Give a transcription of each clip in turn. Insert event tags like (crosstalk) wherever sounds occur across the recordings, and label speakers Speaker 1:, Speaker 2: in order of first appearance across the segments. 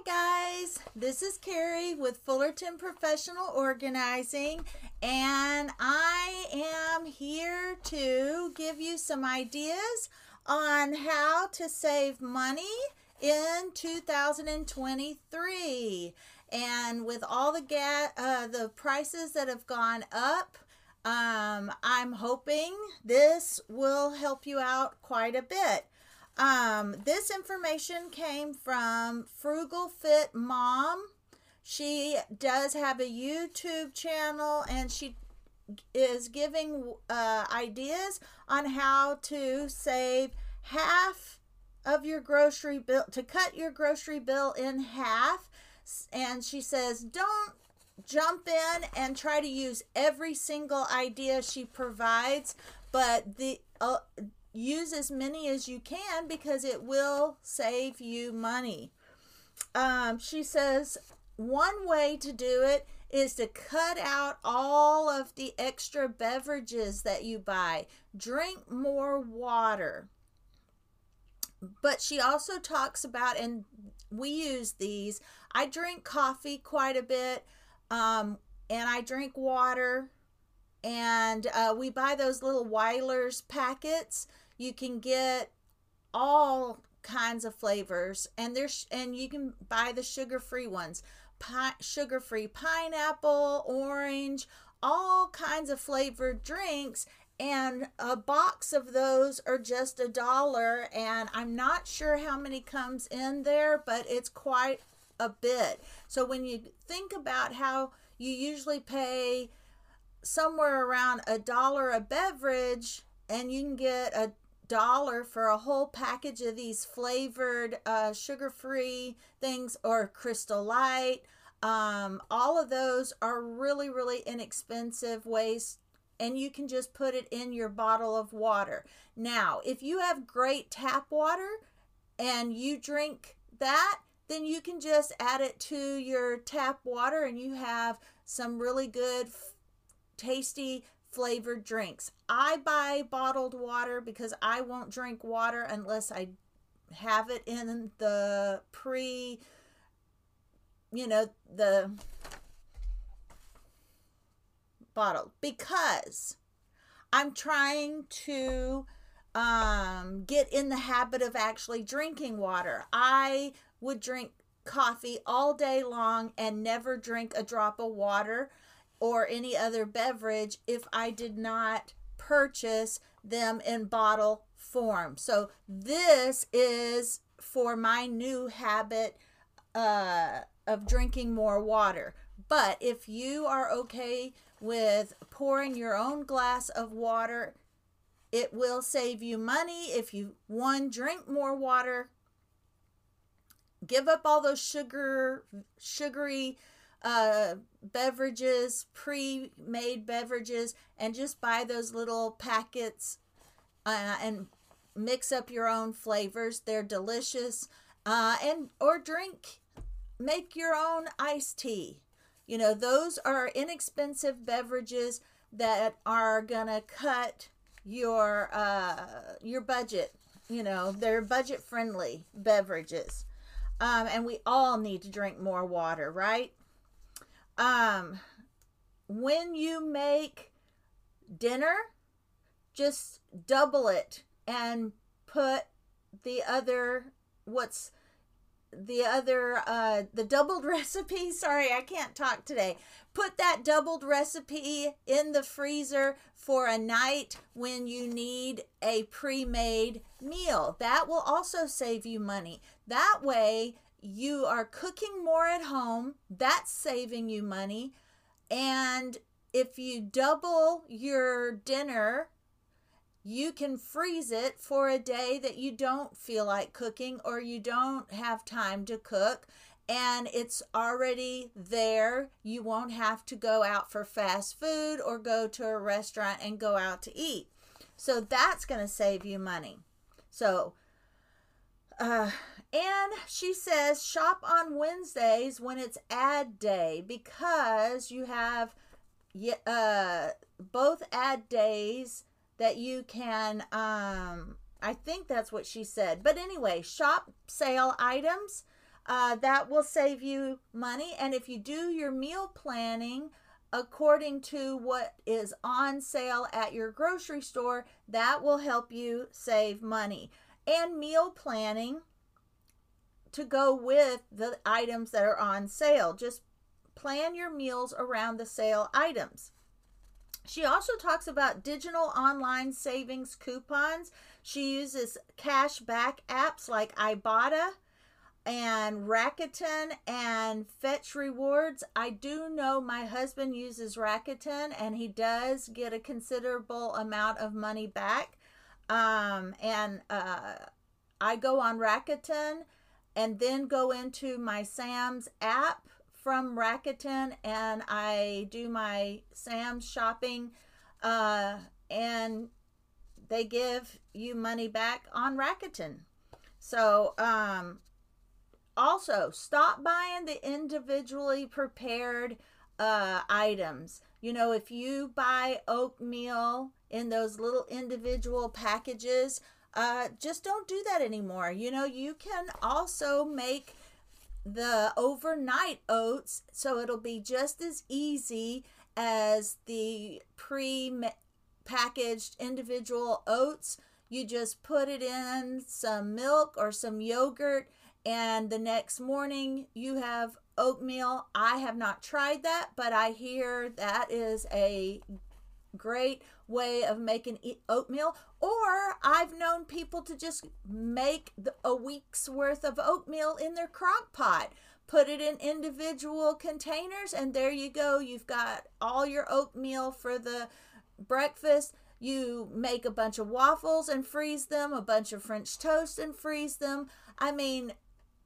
Speaker 1: Hi, guys. This is Carrie with Fullerton Professional Organizing, and I am here to give you some ideas on how to save money in 2023. And with all the ga- uh, the prices that have gone up, um, I'm hoping this will help you out quite a bit. Um, this information came from Frugal Fit Mom. She does have a YouTube channel and she is giving uh, ideas on how to save half of your grocery bill, to cut your grocery bill in half. And she says, don't jump in and try to use every single idea she provides, but the uh, use as many as you can because it will save you money. Um, she says one way to do it is to cut out all of the extra beverages that you buy. Drink more water. But she also talks about, and we use these. I drink coffee quite a bit, um, and I drink water and uh, we buy those little Wyler's packets. You can get all kinds of flavors, and there's and you can buy the sugar-free ones, Pi- sugar-free pineapple, orange, all kinds of flavored drinks. And a box of those are just a dollar, and I'm not sure how many comes in there, but it's quite a bit. So when you think about how you usually pay somewhere around a dollar a beverage and you can get a dollar for a whole package of these flavored uh, sugar-free things or crystal light. Um, all of those are really really inexpensive ways and you can just put it in your bottle of water. Now if you have great tap water and you drink that then you can just add it to your tap water and you have some really good tasty flavored drinks. I buy bottled water because I won't drink water unless I have it in the pre, you know, the bottle because I'm trying to um, get in the habit of actually drinking water. I would drink coffee all day long and never drink a drop of water or any other beverage if I did not purchase them in bottle form. So this is for my new habit uh, of drinking more water. But if you are okay with pouring your own glass of water, it will save you money if you one drink more water, give up all those sugar sugary uh, beverages, pre made beverages, and just buy those little packets uh, and mix up your own flavors. They're delicious. Uh, and or drink, make your own iced tea. You know, those are inexpensive beverages that are gonna cut your uh, your budget. You know, they're budget friendly beverages. Um, and we all need to drink more water, right? Um when you make dinner just double it and put the other what's the other uh the doubled (laughs) recipe. Sorry i can't talk today. Put that doubled recipe in the freezer for a night when you need a pre-made meal. That will also save you money. That way you are cooking more at home, that's saving you money. And if you double your dinner, you can freeze it for a day that you don't feel like cooking or you don't have time to cook and it's already there. You won't have to go out for fast food or go to a restaurant and go out to eat. So that's going to save you money. So, uh, and she says shop on Wednesdays when it's ad day because you have uh, both ad days that you can um, I think that's what she said. But anyway, shop sale items Uh, that will save you money. And if you do your meal planning according to what is on sale at your grocery store, that will help you save money. And meal planning to go with the items that are on sale. Just plan your meals around the sale items. She also talks about digital online savings coupons. She uses cash back apps like Ibotta and Rakuten and Fetch Rewards. I do know my husband uses Rakuten and he does get a considerable amount of money back. Um, and uh, I go on Rakuten and then go into my Sam's app from Rakuten and I do my Sam's shopping uh, and they give you money back on Rakuten. So, um, also stop buying the individually prepared uh, items. You know, if you buy oatmeal in those little individual packages, uh, just don't do that anymore. You know, you can also make the overnight oats so it'll be just as easy as the pre packaged individual oats. You just put it in some milk or some yogurt, and the next morning you have oatmeal. I have not tried that, but I hear that is a great way of making oatmeal. Or I've known people to just make a week's worth of oatmeal in their crock pot. Put it in individual containers, and there you go. You've got all your oatmeal for the breakfast. You make a bunch of waffles and freeze them, a bunch of French toast and freeze them. I mean,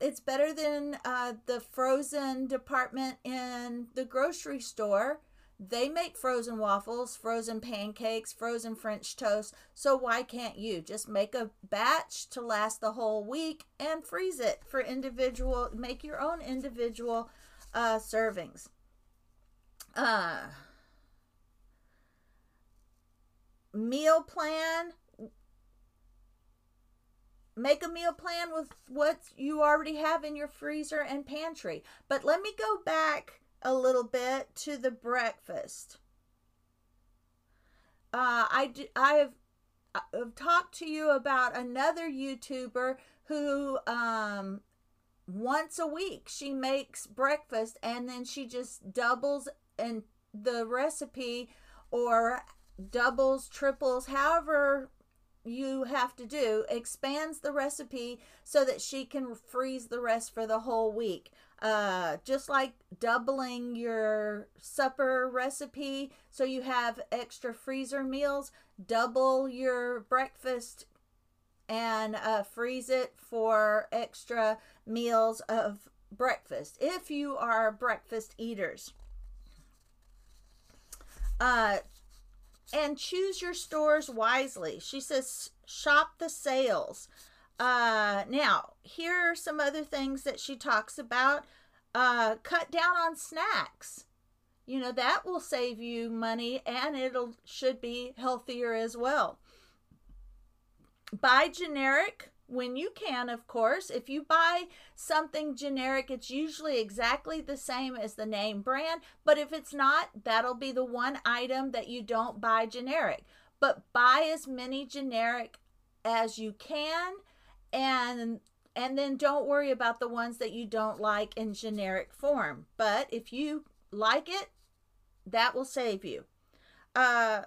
Speaker 1: it's better than uh, the frozen department in the grocery store they make frozen waffles, frozen pancakes, frozen French toast. So why can't you just make a batch to last the whole week and freeze it for individual, make your own individual uh, servings? Uh, meal plan. Make a meal plan with what you already have in your freezer and pantry. But let me go back a little bit to the breakfast. Uh, I, I have I've talked to you about another YouTuber who um, once a week she makes breakfast and then she just doubles and the recipe or doubles, triples, however you have to do, expands the recipe so that she can freeze the rest for the whole week. Uh, just like doubling your supper recipe so you have extra freezer meals, double your breakfast and uh, freeze it for extra meals of breakfast if you are breakfast eaters. Uh, and choose your stores wisely. She says, shop the sales. Uh, now, here are some other things that she talks about. Uh, cut down on snacks. You know, that will save you money and it'll should be healthier as well. Buy generic when you can, of course. If you buy something generic, it's usually exactly the same as the name brand. But if it's not, that'll be the one item that you don't buy generic. But buy as many generic as you can and and then don't worry about the ones that you don't like in generic form. But if you like it, that will save you. Uh,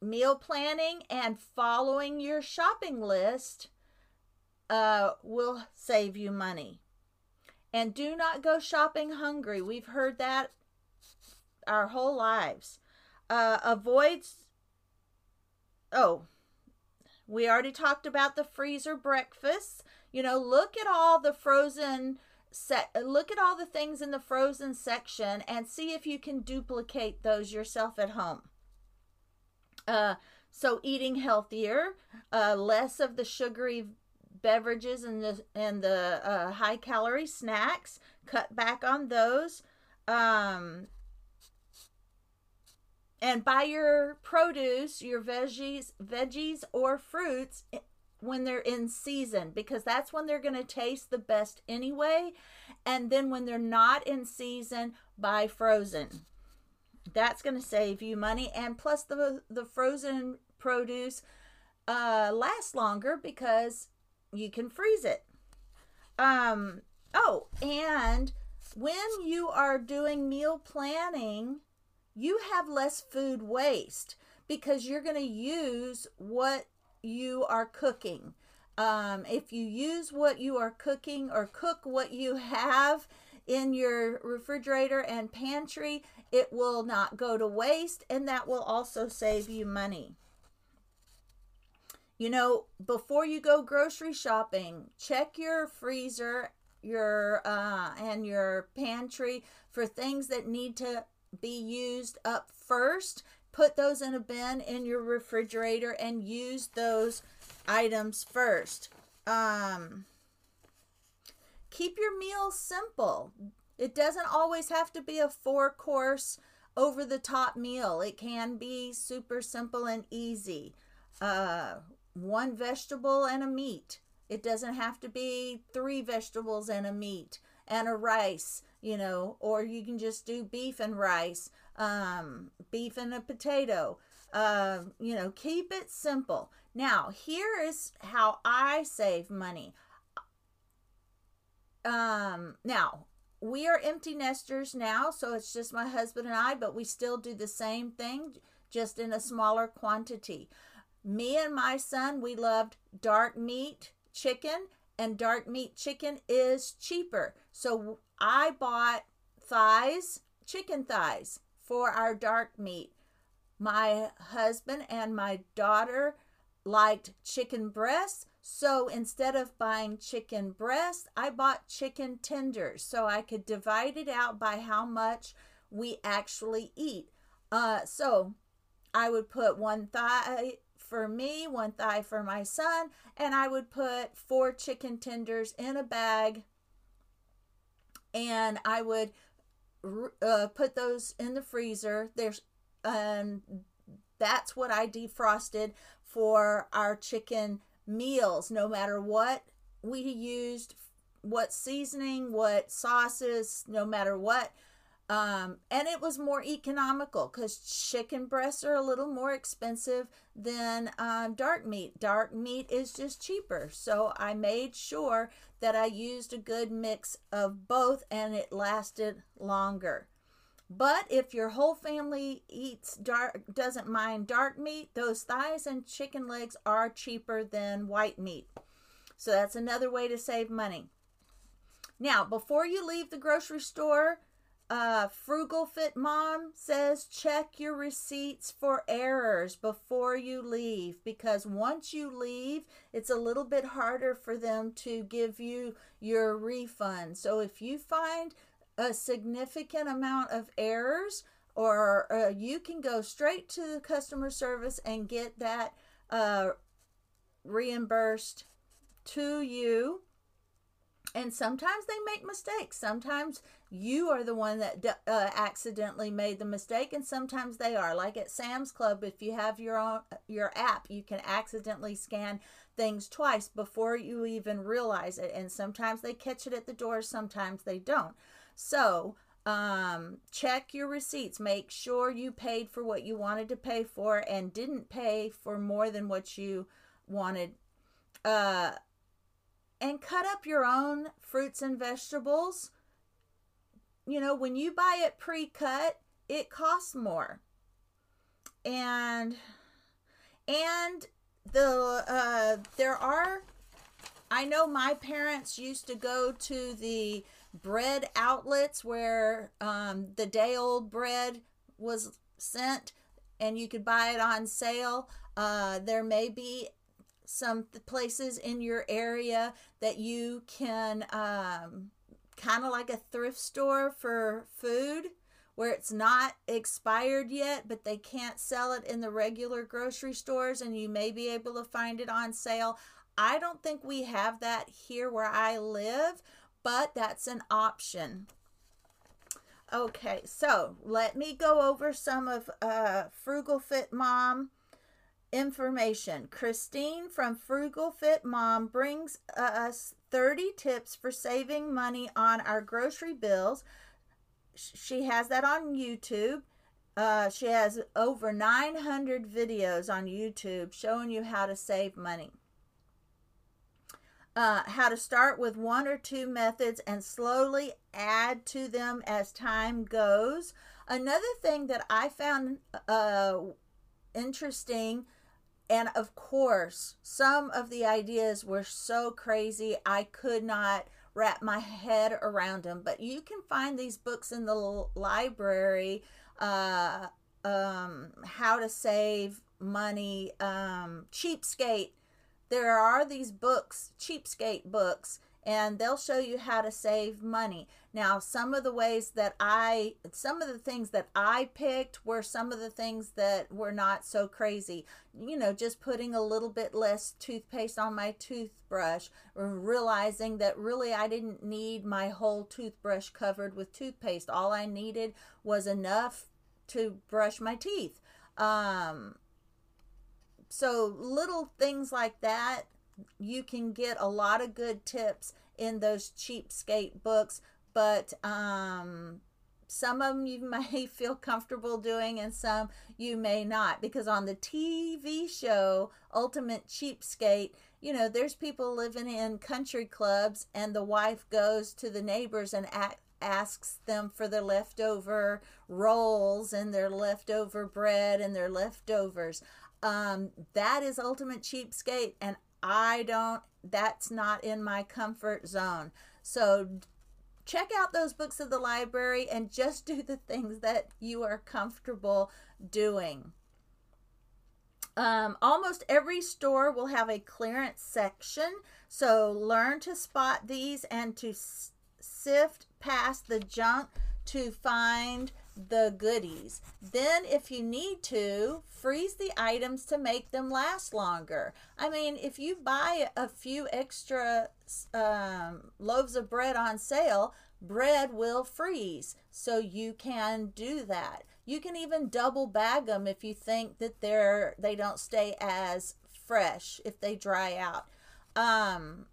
Speaker 1: meal planning and following your shopping list uh, will save you money. And do not go shopping hungry. We've heard that our whole lives. Uh, avoids. Oh, we already talked about the freezer breakfasts. You know, look at all the frozen set look at all the things in the frozen section and see if you can duplicate those yourself at home. Uh so eating healthier, uh, less of the sugary beverages and the and the uh, high calorie snacks, cut back on those. Um, and buy your produce, your veggies, veggies or fruits when they're in season because that's when they're going to taste the best anyway. And then when they're not in season, buy frozen. That's going to save you money. And plus, the, the frozen produce uh, lasts longer because you can freeze it. Um, oh, and when you are doing meal planning, you have less food waste because you're going to use what you are cooking. Um, if you use what you are cooking or cook what you have in your refrigerator and pantry, it will not go to waste and that will also save you money. You know, before you go grocery shopping, check your freezer, your uh, and your pantry for things that need to be used up first. Put those in a bin in your refrigerator and use those items first. Um, keep your meals simple. It doesn't always have to be a four course over the top meal. It can be super simple and easy. Uh, one vegetable and a meat. It doesn't have to be three vegetables and a meat and a rice, you know, or you can just do beef and rice, um, beef and a potato. Uh, you know, keep it simple. Now, here is how I save money. Um, now, we are empty nesters now, so it's just my husband and I, but we still do the same thing, just in a smaller quantity. Me and my son, we loved dark meat chicken, and dark meat chicken is cheaper. So I bought thighs, chicken thighs, for our dark meat. My husband and my daughter liked chicken breasts. So instead of buying chicken breasts, I bought chicken tenders so I could divide it out by how much we actually eat. Uh, so I would put one thigh for me, one thigh for my son, and I would put four chicken tenders in a bag and I would uh, put those in the freezer. There's and that's what I defrosted for our chicken meals no matter what we used what seasoning, what sauces, no matter what um, and it was more economical because chicken breasts are a little more expensive than um, dark meat. Dark meat is just cheaper. So I made sure that I used a good mix of both and it lasted longer. But if your whole family eats dark, doesn't mind dark meat, those thighs and chicken legs are cheaper than white meat. So that's another way to save money. Now, before you leave the grocery store, uh, Frugal Fit Mom says check your receipts for errors before you leave because once you leave, it's a little bit harder for them to give you your refund. So if you find a significant amount of errors, or uh, you can go straight to the customer service and get that uh, reimbursed to you and sometimes they make mistakes sometimes you are the one that uh, accidentally made the mistake and sometimes they are. Like at sam's club if you have your own your app you can accidentally scan things twice before you even realize it and sometimes they catch it at the door sometimes they don't. So um, check your receipts. Make sure you paid for what you wanted to pay for and didn't pay for more than what you wanted. Uh, and cut up your own fruits and vegetables. You know, when you buy it pre cut, it costs more. And, and the, uh, there are, I know my parents used to go to the bread outlets where um, the day old bread was sent and you could buy it on sale. Uh, there may be some places in your area that you can um, kind of like a thrift store for food where it's not expired yet, but they can't sell it in the regular grocery stores and you may be able to find it on sale. I don't think we have that here where I live, but that's an option. Okay, so let me go over some of uh, Frugal Fit Mom information. Christine from Frugal Fit Mom brings us 30 tips for saving money on our grocery bills. She has that on YouTube. Uh, she has over 900 videos on YouTube showing you how to save money. Uh, how to start with one or two methods and slowly add to them as time goes. Another thing that I found uh, interesting, and of course, some of the ideas were so crazy, I could not wrap my head around them. But you can find these books in the library uh, um, How to Save Money, um, Cheapskate there are these books, cheapskate books, and they'll show you how to save money. Now, some of the ways that I, some of the things that I picked were some of the things that were not so crazy. You know, just putting a little bit less toothpaste on my toothbrush, realizing that really I didn't need my whole toothbrush covered with toothpaste. All I needed was enough to brush my teeth. Um, so little things like that you can get a lot of good tips in those cheapskate books but um some of them you (laughs) may feel comfortable doing and some you may not because on the TV show Ultimate Cheapskate you know there's people living in country clubs and the wife goes to the neighbors and act, asks them for their leftover rolls and their leftover bread and their leftovers. Um, that is ultimate cheapskate, and I don't, that's not in my comfort zone. So check out those books of the library and just do the things that you are comfortable doing. Um, almost every store will have a clearance section, so learn to spot these and to sift past the junk to find the goodies. Then, if you need to, freeze the items to make them last longer. I mean, if you buy a few extra um, loaves of bread on sale, bread will freeze. So you can do that. You can even double bag them if you think that they're they don't stay as fresh if they dry out. Um,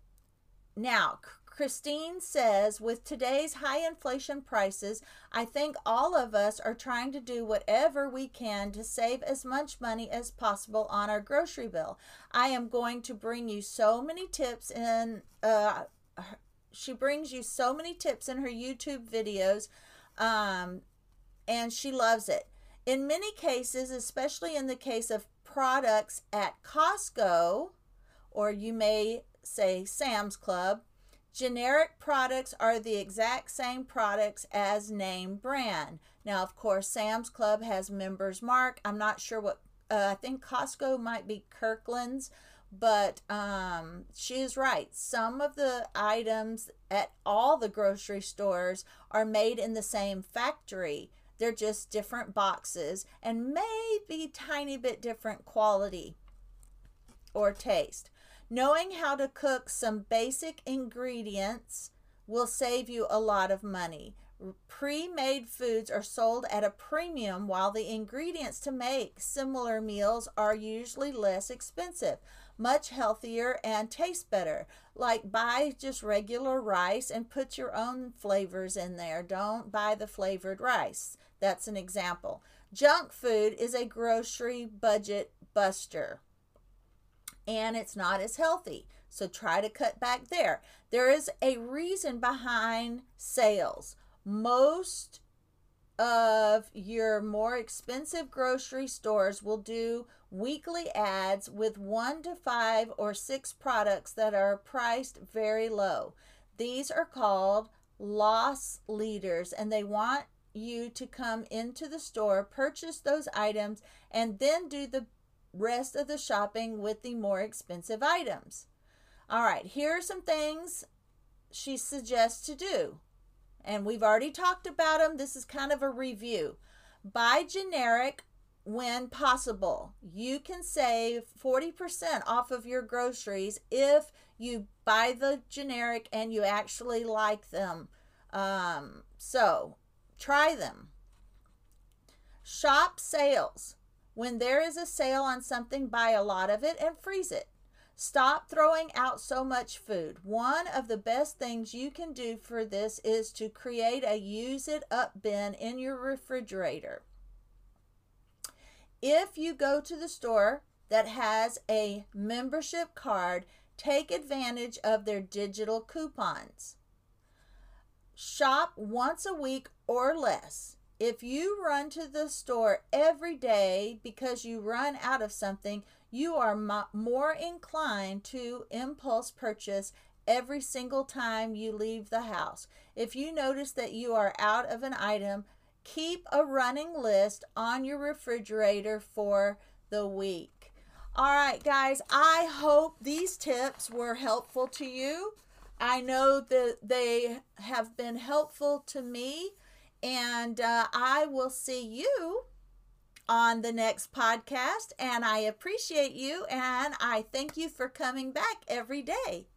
Speaker 1: now, Christine says, with today's high inflation prices, I think all of us are trying to do whatever we can to save as much money as possible on our grocery bill. I am going to bring you so many tips in, uh, she brings you so many tips in her YouTube videos, um, and she loves it. In many cases, especially in the case of products at Costco, or you may say Sam's Club, Generic products are the exact same products as name brand. Now, of course, Sam's Club has Members Mark. I'm not sure what, uh, I think Costco might be Kirkland's, but um, she is right. Some of the items at all the grocery stores are made in the same factory. They're just different boxes and maybe tiny bit different quality or taste. Knowing how to cook some basic ingredients will save you a lot of money. Pre made foods are sold at a premium, while the ingredients to make similar meals are usually less expensive, much healthier, and taste better. Like buy just regular rice and put your own flavors in there. Don't buy the flavored rice. That's an example. Junk food is a grocery budget buster and it's not as healthy. So try to cut back there. There is a reason behind sales. Most of your more expensive grocery stores will do weekly ads with one to five or six products that are priced very low. These are called loss leaders, and they want you to come into the store, purchase those items, and then do the rest of the shopping with the more expensive items. All right, here are some things she suggests to do. And we've already talked about them. This is kind of a review. Buy generic when possible. You can save 40% off of your groceries if you buy the generic and you actually like them. Um, so try them. Shop sales. When there is a sale on something, buy a lot of it and freeze it. Stop throwing out so much food. One of the best things you can do for this is to create a use it up bin in your refrigerator. If you go to the store that has a membership card, take advantage of their digital coupons. Shop once a week or less. If you run to the store every day because you run out of something, you are more inclined to impulse purchase every single time you leave the house. If you notice that you are out of an item, keep a running list on your refrigerator for the week. All right, guys, I hope these tips were helpful to you. I know that they have been helpful to me, and uh, I will see you on the next podcast. And I appreciate you and I thank you for coming back every day.